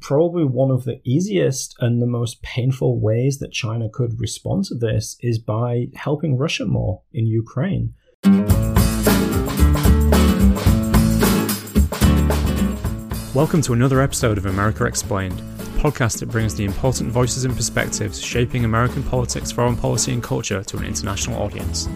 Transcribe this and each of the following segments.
probably one of the easiest and the most painful ways that China could respond to this is by helping Russia more in Ukraine. Welcome to another episode of America Explained, the podcast that brings the important voices and perspectives shaping American politics, foreign policy, and culture to an international audience.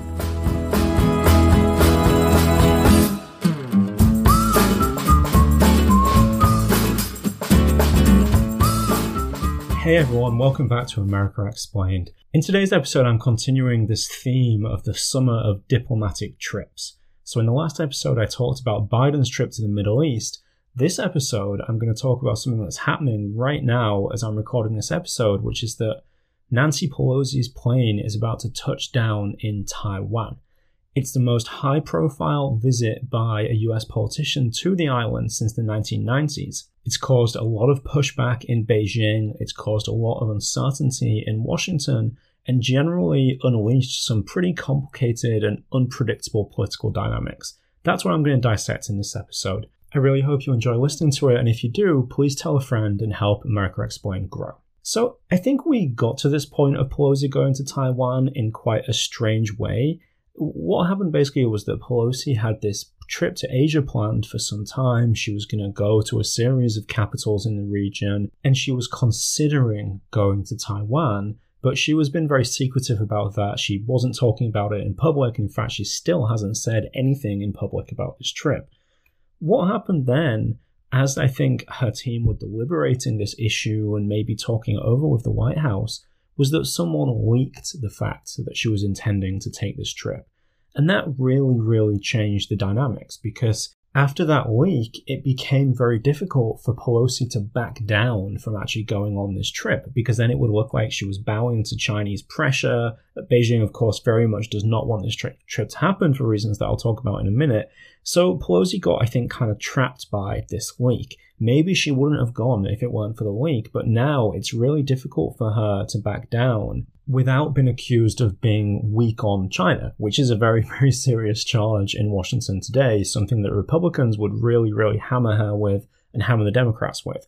Hey everyone, welcome back to America Explained. In today's episode, I'm continuing this theme of the summer of diplomatic trips. So, in the last episode, I talked about Biden's trip to the Middle East. This episode, I'm going to talk about something that's happening right now as I'm recording this episode, which is that Nancy Pelosi's plane is about to touch down in Taiwan. It's the most high profile visit by a US politician to the island since the 1990s. It's caused a lot of pushback in Beijing, it's caused a lot of uncertainty in Washington, and generally unleashed some pretty complicated and unpredictable political dynamics. That's what I'm going to dissect in this episode. I really hope you enjoy listening to it, and if you do, please tell a friend and help America Explained grow. So, I think we got to this point of Pelosi going to Taiwan in quite a strange way what happened basically was that Pelosi had this trip to Asia planned for some time. She was going to go to a series of capitals in the region, and she was considering going to Taiwan. But she was been very secretive about that. She wasn't talking about it in public. In fact, she still hasn't said anything in public about this trip. What happened then, as I think her team were deliberating this issue and maybe talking over with the White House, was that someone leaked the fact that she was intending to take this trip. And that really, really changed the dynamics because after that leak, it became very difficult for Pelosi to back down from actually going on this trip because then it would look like she was bowing to Chinese pressure. Beijing, of course, very much does not want this tri- trip to happen for reasons that I'll talk about in a minute. So Pelosi got, I think, kind of trapped by this leak. Maybe she wouldn't have gone if it weren't for the leak, but now it's really difficult for her to back down without being accused of being weak on China, which is a very, very serious charge in Washington today, something that Republicans would really, really hammer her with and hammer the Democrats with.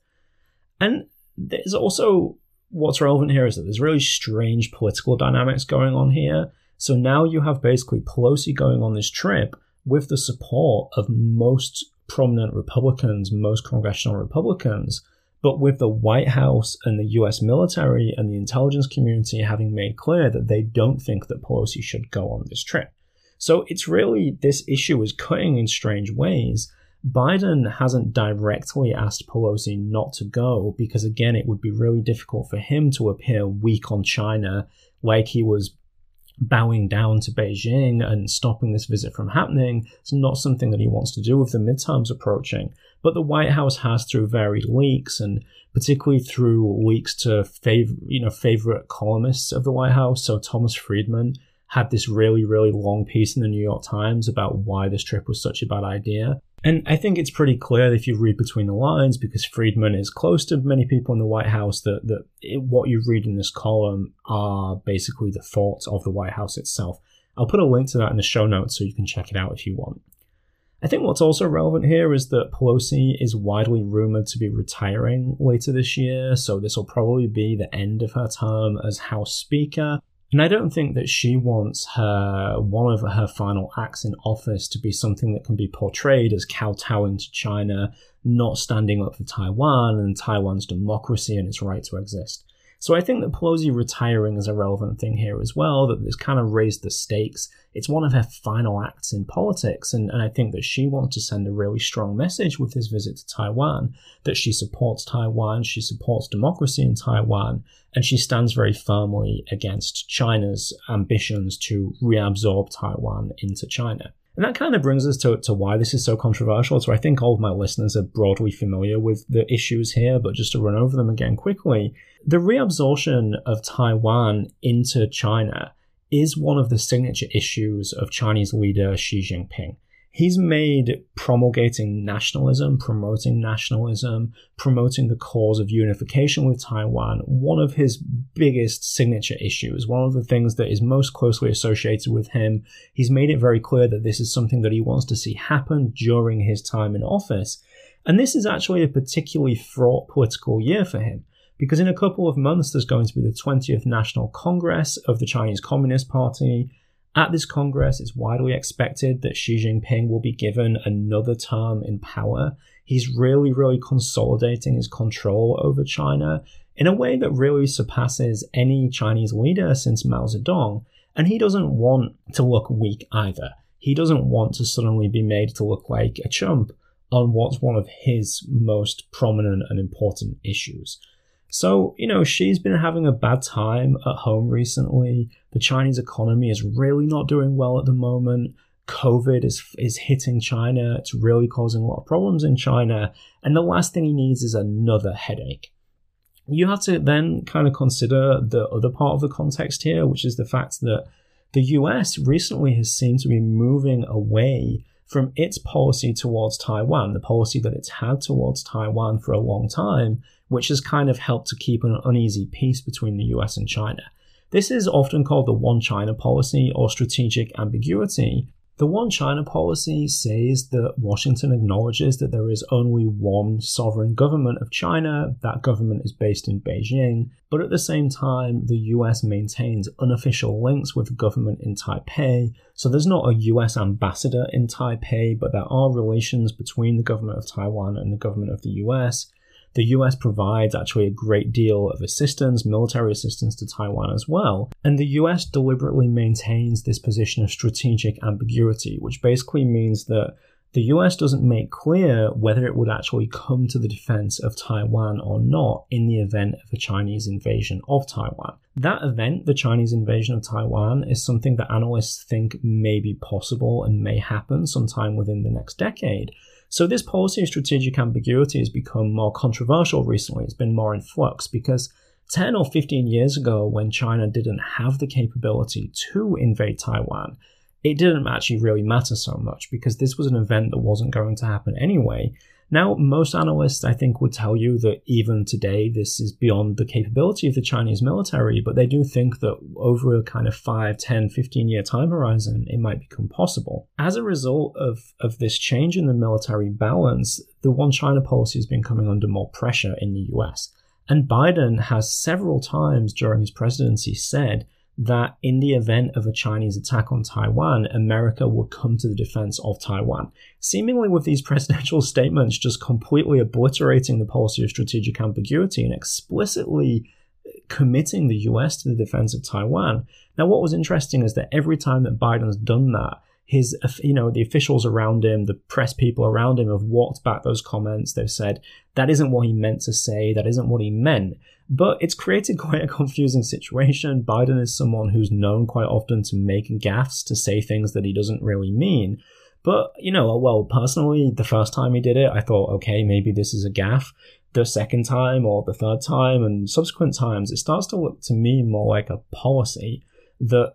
And there's also what's relevant here is that there's really strange political dynamics going on here. So now you have basically Pelosi going on this trip with the support of most prominent Republicans, most congressional Republicans but with the White House and the US military and the intelligence community having made clear that they don't think that Pelosi should go on this trip. So it's really this issue is cutting in strange ways. Biden hasn't directly asked Pelosi not to go because, again, it would be really difficult for him to appear weak on China like he was bowing down to Beijing and stopping this visit from happening. It's not something that he wants to do with the midterms approaching. But the White House has, through varied leaks, and particularly through leaks to fav- you know favorite columnists of the White House, so Thomas Friedman had this really, really long piece in the New York Times about why this trip was such a bad idea. And I think it's pretty clear if you read between the lines, because Friedman is close to many people in the White House, that, that it, what you read in this column are basically the thoughts of the White House itself. I'll put a link to that in the show notes so you can check it out if you want. I think what's also relevant here is that Pelosi is widely rumored to be retiring later this year, so this will probably be the end of her term as House Speaker. And I don't think that she wants her one of her final acts in office to be something that can be portrayed as kowtowing to China, not standing up for Taiwan and Taiwan's democracy and its right to exist. So I think that Pelosi retiring is a relevant thing here as well, that this kind of raised the stakes. It's one of her final acts in politics, and, and I think that she wants to send a really strong message with this visit to Taiwan that she supports Taiwan, she supports democracy in Taiwan, and she stands very firmly against China's ambitions to reabsorb Taiwan into China. And that kind of brings us to, to why this is so controversial. So I think all of my listeners are broadly familiar with the issues here, but just to run over them again quickly, the reabsorption of Taiwan into China is one of the signature issues of Chinese leader Xi Jinping he's made promulgating nationalism, promoting nationalism, promoting the cause of unification with Taiwan one of his biggest signature issues, one of the things that is most closely associated with him. He's made it very clear that this is something that he wants to see happen during his time in office. And this is actually a particularly fraught political year for him, because in a couple of months there's going to be the 20th National Congress of the Chinese Communist Party. At this Congress, it's widely expected that Xi Jinping will be given another term in power. He's really, really consolidating his control over China in a way that really surpasses any Chinese leader since Mao Zedong. And he doesn't want to look weak either. He doesn't want to suddenly be made to look like a chump on what's one of his most prominent and important issues. So, you know, Xi's been having a bad time at home recently. The Chinese economy is really not doing well at the moment. COVID is is hitting China. It's really causing a lot of problems in China. And the last thing he needs is another headache. You have to then kind of consider the other part of the context here, which is the fact that the US recently has seemed to be moving away from its policy towards Taiwan, the policy that it's had towards Taiwan for a long time, which has kind of helped to keep an uneasy peace between the US and China. This is often called the One China policy or strategic ambiguity, the One China policy says that Washington acknowledges that there is only one sovereign government of China. That government is based in Beijing. But at the same time, the US maintains unofficial links with the government in Taipei. So there's not a US ambassador in Taipei, but there are relations between the government of Taiwan and the government of the US. The US provides actually a great deal of assistance, military assistance to Taiwan as well. And the US deliberately maintains this position of strategic ambiguity, which basically means that the US doesn't make clear whether it would actually come to the defense of Taiwan or not in the event of a Chinese invasion of Taiwan. That event, the Chinese invasion of Taiwan, is something that analysts think may be possible and may happen sometime within the next decade. So this policy of strategic ambiguity has become more controversial recently. It's been more in flux because 10 or 15 years ago, when China didn't have the capability to invade Taiwan, it didn't actually really matter so much because this was an event that wasn't going to happen anyway. Now, most analysts, I think, would tell you that even today, this is beyond the capability of the Chinese military, but they do think that over a kind of 5, 10, 15 year time horizon, it might become possible. As a result of, of this change in the military balance, the One China policy has been coming under more pressure in the US. And Biden has several times during his presidency said that in the event of a Chinese attack on Taiwan, America would come to the defense of Taiwan. Seemingly, with these presidential statements just completely obliterating the policy of strategic ambiguity and explicitly committing the US to the defense of Taiwan. Now, what was interesting is that every time that Biden's done that, his you know the officials around him the press people around him have walked back those comments. They've said that isn't what he meant to say. That isn't what he meant. But it's created quite a confusing situation. Biden is someone who's known quite often to make gaffes to say things that he doesn't really mean. But you know well personally the first time he did it i thought okay maybe this is a gaffe. The second time or the third time and subsequent times it starts to look to me more like a policy that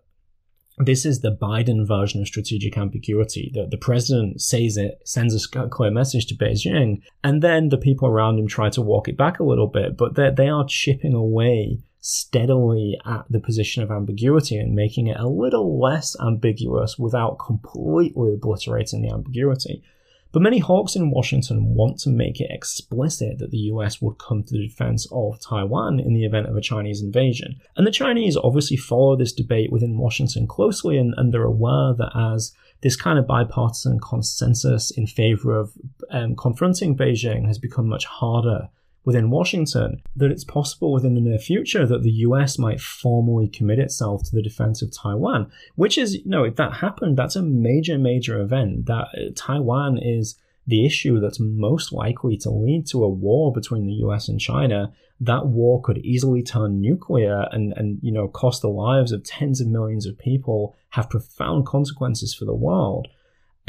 this is the Biden version of strategic ambiguity. That the president says it, sends a clear message to Beijing, and then the people around him try to walk it back a little bit, but they are chipping away steadily at the position of ambiguity and making it a little less ambiguous without completely obliterating the ambiguity. But many hawks in Washington want to make it explicit that the US would come to the defense of Taiwan in the event of a Chinese invasion. And the Chinese obviously follow this debate within Washington closely, and, and they're aware that as this kind of bipartisan consensus in favor of um, confronting Beijing has become much harder within Washington that it's possible within the near future that the US might formally commit itself to the defense of Taiwan, which is, you know, if that happened, that's a major, major event. That uh, Taiwan is the issue that's most likely to lead to a war between the US and China. That war could easily turn nuclear and, and you know cost the lives of tens of millions of people, have profound consequences for the world.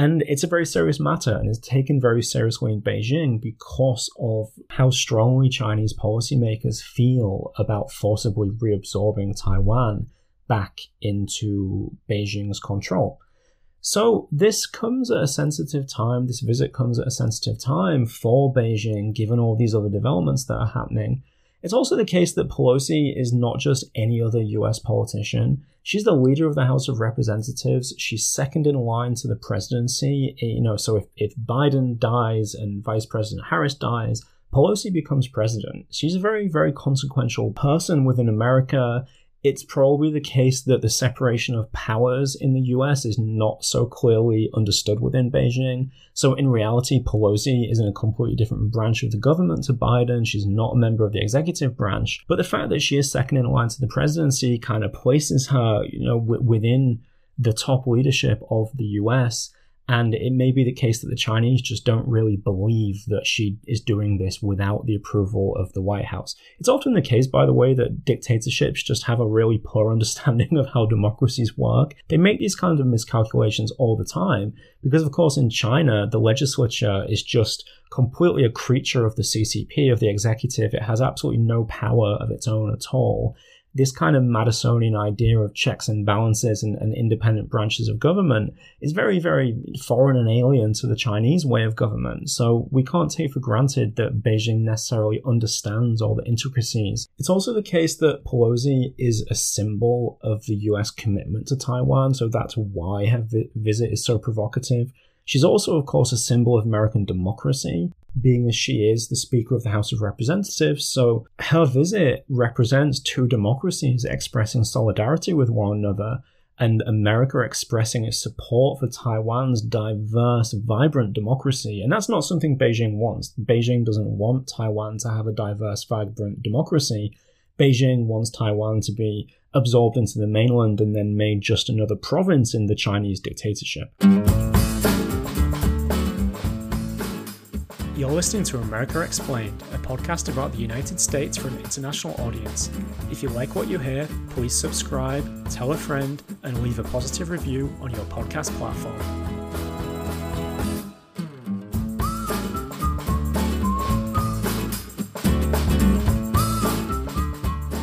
And it's a very serious matter and is taken very seriously in Beijing because of how strongly Chinese policymakers feel about forcibly reabsorbing Taiwan back into Beijing's control. So this comes at a sensitive time, this visit comes at a sensitive time for Beijing, given all these other developments that are happening. It's also the case that Pelosi is not just any other US politician. She's the leader of the House of Representatives. She's second in line to the presidency. Eh, you know, so if, if Biden dies and Vice President Harris dies, Pelosi becomes president. She's a very, very consequential person within America it's probably the case that the separation of powers in the US is not so clearly understood within Beijing. So, in reality, Pelosi is in a completely different branch of the government to Biden. She's not a member of the executive branch. But the fact that she is second in line to the presidency kind of places her, you know, w- within the top leadership of the US. And it may be the case that the Chinese just don't really believe that she is doing this without the approval of the White House. It's often the case, by the way, that dictatorships just have a really poor understanding of how democracies work. They make these kinds of miscalculations all the time because, of course, in China, the legislature is just completely a creature of the CCP, of the executive. It has absolutely no power of its own at all this kind of Madisonian idea of checks and balances and, and, independent branches of government is very, very foreign and alien to the Chinese way of government. So we can't take for granted that Beijing necessarily understands all the intricacies. It's also the case that Pelosi is a symbol of the US commitment to Taiwan, so that's why her vi- visit is so provocative. She's also, of course, a symbol of American democracy being as she is the Speaker of the House of Representatives. So her visit represents two democracies expressing solidarity with one another and America expressing its support for Taiwan's diverse, vibrant democracy. And that's not something Beijing wants. Beijing doesn't want Taiwan to have a diverse, vibrant democracy. Beijing wants Taiwan to be absorbed into the mainland and then made just another province in the Chinese dictatorship. You're listening to America Explained, a podcast about the United States for an international audience. If you like what you hear, please subscribe, tell a friend, and leave a positive review on your podcast platform.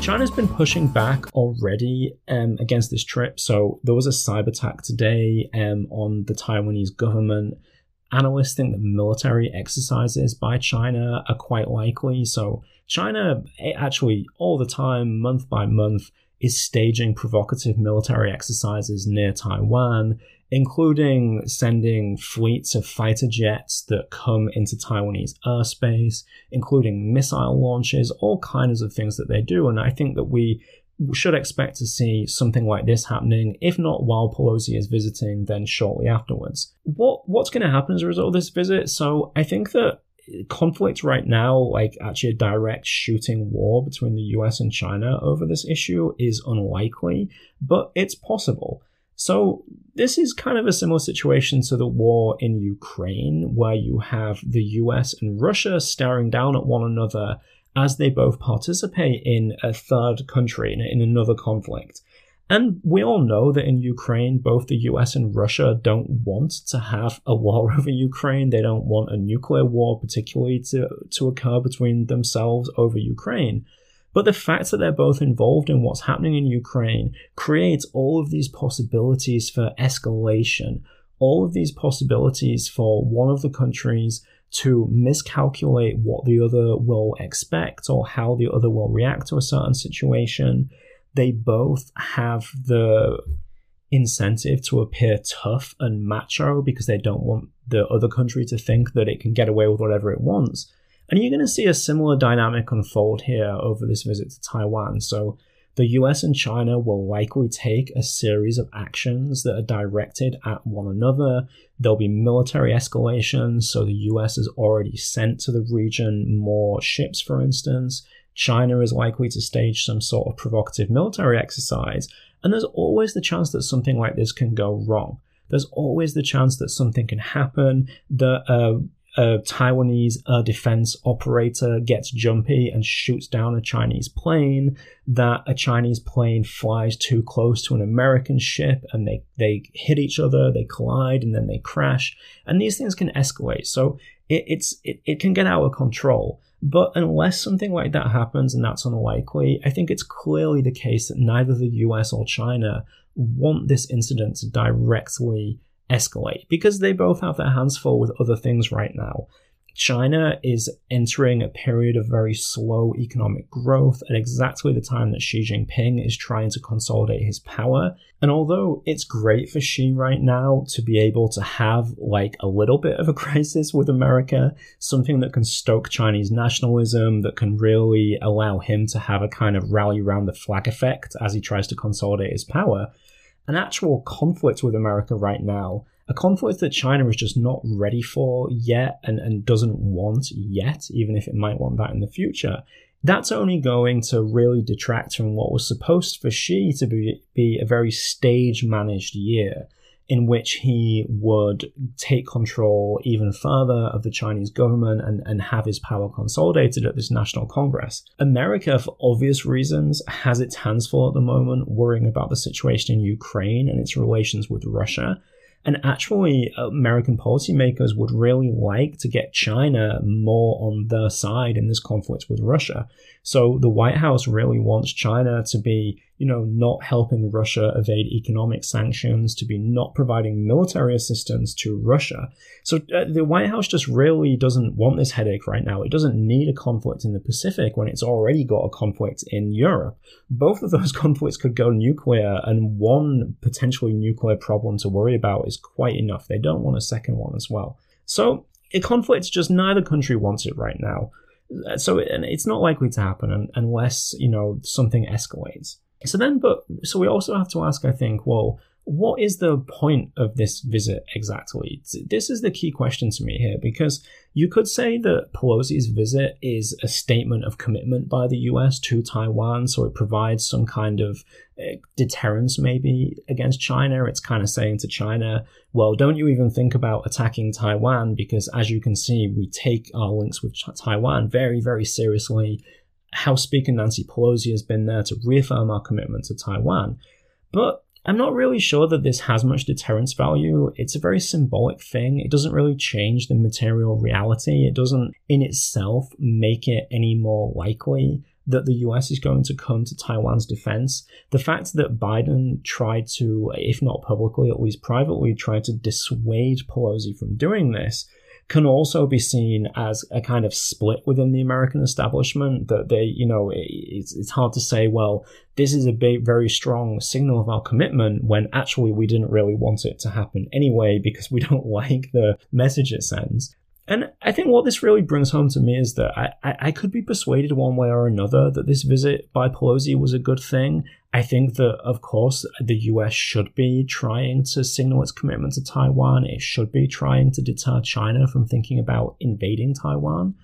China's been pushing back already um, against this trip. So there was a cyber attack today um, on the Taiwanese government Analysts think that military exercises by China are quite likely. So, China eh, actually, all the time, month by month, is staging provocative military exercises near Taiwan, including sending fleets of fighter jets that come into Taiwanese airspace, including missile launches, all kinds of things that they do. And I think that we should expect to see something like this happening, if not while Pelosi is visiting, then shortly afterwards. What what's going to happen as a result of this visit? So I think that conflict right now, like actually a direct shooting war between the US and China over this issue, is unlikely, but it's possible. So this is kind of a similar situation to the war in Ukraine, where you have the US and Russia staring down at one another as they both participate in a third country, in, another conflict. And we all know that in Ukraine, both the US and Russia don't want to have a war over Ukraine. They don't want a nuclear war, particularly to, to occur between themselves over Ukraine. But the fact that they're both involved in what's happening in Ukraine creates all of these possibilities for escalation, all of these possibilities for one of the countries to miscalculate what the other will expect or how the other will react to a certain situation. They both have the incentive to appear tough and macho because they don't want the other country to think that it can get away with whatever it wants. And you're going to see a similar dynamic unfold here over this visit to Taiwan. So the US and China will likely take a series of actions that are directed at one another. There'll be military escalations, so the US has already sent to the region more ships, for instance. China is likely to stage some sort of provocative military exercise, and there's always the chance that something like this can go wrong. There's always the chance that something can happen, that uh, a Taiwanese defense operator gets jumpy and shoots down a Chinese plane, that a Chinese plane flies too close to an American ship and they, they hit each other, they collide, and then they crash. And these things can escalate. So it, it's, it, it can get out of control. But unless something like that happens, and that's unlikely, I think it's clearly the case that neither the US or China want this incident to directly escalate because they both have their hands full with other things right now. China is entering a period of very slow economic growth at exactly the time that Xi Jinping is trying to consolidate his power. And although it's great for Xi right now to be able to have like a little bit of a crisis with America, something that can stoke Chinese nationalism, that can really allow him to have a kind of rally round the flag effect as he tries to consolidate his power, an actual conflict with America right now a conflict that China is just not ready for yet and, and doesn't want yet, even if it might want that in the future, that's only going to really detract from what was supposed for Xi to be, be a very stage managed year in which he would take control even further of the Chinese government and, and have his power consolidated at this national congress. America, for obvious reasons, has its hands full at the moment worrying about the situation in Ukraine and its relations with Russia. And actually, American policymakers would really like to get China more on their side in this conflict with Russia. So the White House really wants China to be you know, not helping Russia evade economic sanctions, to be not providing military assistance to Russia. So uh, the White House just really doesn't want this headache right now. It doesn't need a conflict in the Pacific when it's already got a conflict in Europe. Both of those conflicts could go nuclear, and one potentially nuclear problem to worry about is quite enough. They don't want a second one as well. So a conflict, just neither country wants it right now. Uh, so it's not likely to happen unless, you know, something escalates. So then, but so we also have to ask, I think, well, what is the point of this visit exactly? This is the key question to me here because you could say that Pelosi's visit is a statement of commitment by the US to Taiwan, so it provides some kind of eh, deterrence maybe against China. It's kind of saying to China, well, don't you even think about attacking Taiwan because as you can see, we take our links with Taiwan very, very seriously. House Speaker Nancy Pelosi has been there to reaffirm our commitment to Taiwan. But I'm not really sure that this has much deterrence value. It's a very symbolic thing. It doesn't really change the material reality. It doesn't, in itself, make it any more likely that the US is going to come to Taiwan's defense. The fact that Biden tried to, if not publicly, at least privately, tried to dissuade Pelosi from doing this can also be seen as a kind of split within the American establishment. That they, you know, it's, it's hard to say, well, this is a big, very strong signal of our commitment when actually we didn't really want it to happen anyway because we don't like the message it sends. And I think what this really brings home to me is that I, I, I, could be persuaded one way or another that this visit by Pelosi was a good thing. I think that, of course, the US should be trying to signal its commitment to Taiwan. It should be trying to deter China from thinking about invading Taiwan.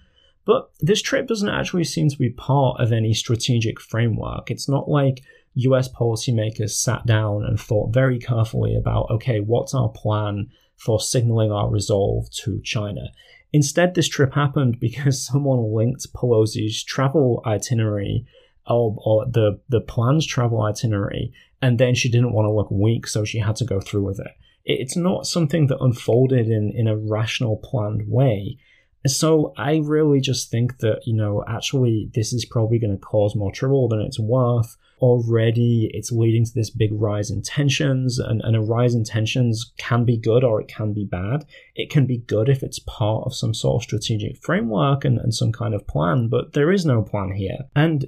But this trip doesn't actually seem to be part of any strategic framework. It's not like US policymakers sat down and thought very carefully about okay, what's our plan for signaling our resolve to China? Instead, this trip happened because someone linked Pelosi's travel itinerary or, or the, the planned travel itinerary, and then she didn't want to look weak, so she had to go through with it. It's not something that unfolded in, in a rational, planned way. So I really just think that, you know, actually this is probably going to cause more trouble than it's worth. Already it's leading to this big rise in tensions, and, and a rise in tensions can be good or it can be bad. It can be good if it's part of some sort of strategic framework and, and some kind of plan, but there is no plan here. And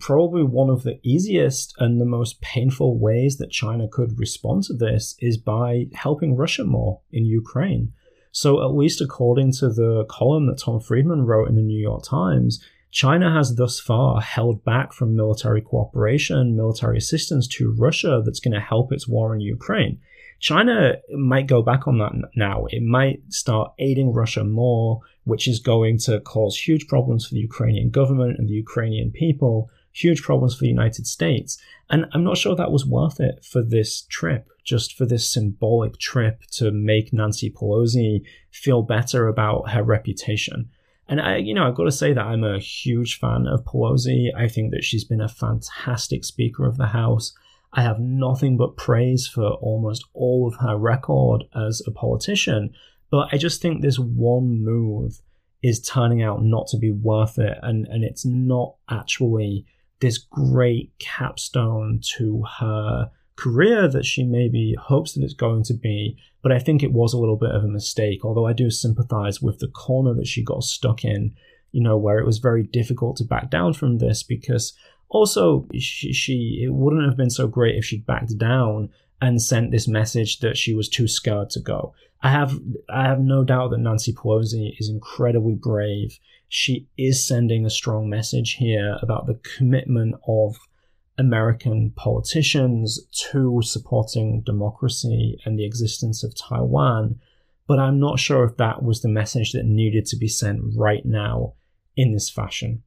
probably one of the easiest and the most painful ways that China could respond to this is by helping Russia more in Ukraine. So, at least according to the column that Tom Friedman wrote in the New York Times, China has thus far held back from military cooperation, military assistance to Russia that's going to help its war in Ukraine. China might go back on that now. It might start aiding Russia more, which is going to cause huge problems for the Ukrainian government and the Ukrainian people, huge problems for the United States. And I'm not sure that was worth it for this trip, just for this symbolic trip to make Nancy Pelosi feel better about her reputation. And I, you know, I've got to say that I'm a huge fan of Pelosi. I think that she's been a fantastic Speaker of the House. I have nothing but praise for almost all of her record as a politician, but I just think this one move is turning out not to be worth it, and, and it's not actually this great capstone to her career that she maybe hopes that it's going to be, but I think it was a little bit of a mistake, although I do sympathize with the corner that she got stuck in, you know, where it was very difficult to back down from this because also she, she it wouldn't have been so great if she'd backed down and sent this message that she was too scared to go. I have I have no doubt that Nancy Pelosi is incredibly brave. She is sending a strong message here about the commitment of American politicians to supporting democracy and the existence of Taiwan, but I'm not sure if that was the message that needed to be sent right now in this fashion.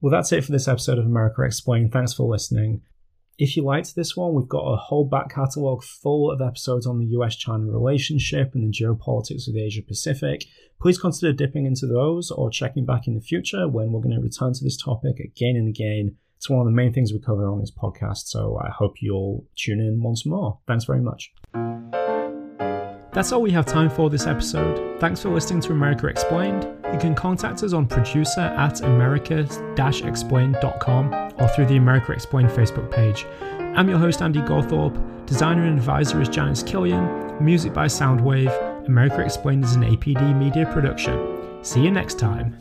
Well, that's it for this episode of America Explained. Thanks for listening. If you liked this one, we've got a whole back catalogue full of episodes on the US China relationship and the geopolitics of the Asia Pacific. Please consider dipping into those or checking back in the future when we're going to return to this topic again and again. It's one of the main things we cover on this podcast, so I hope you'll tune in once more. Thanks very much. That's all we have time for this episode. Thanks for listening to America Explained. You can contact us on producer at america-explained.com or through the America Explained Facebook page. I'm your host, Andy Gawthorpe. Designer and advisor is Janice Killian. Music by Soundwave. America Explained is an APD media production. See you next time.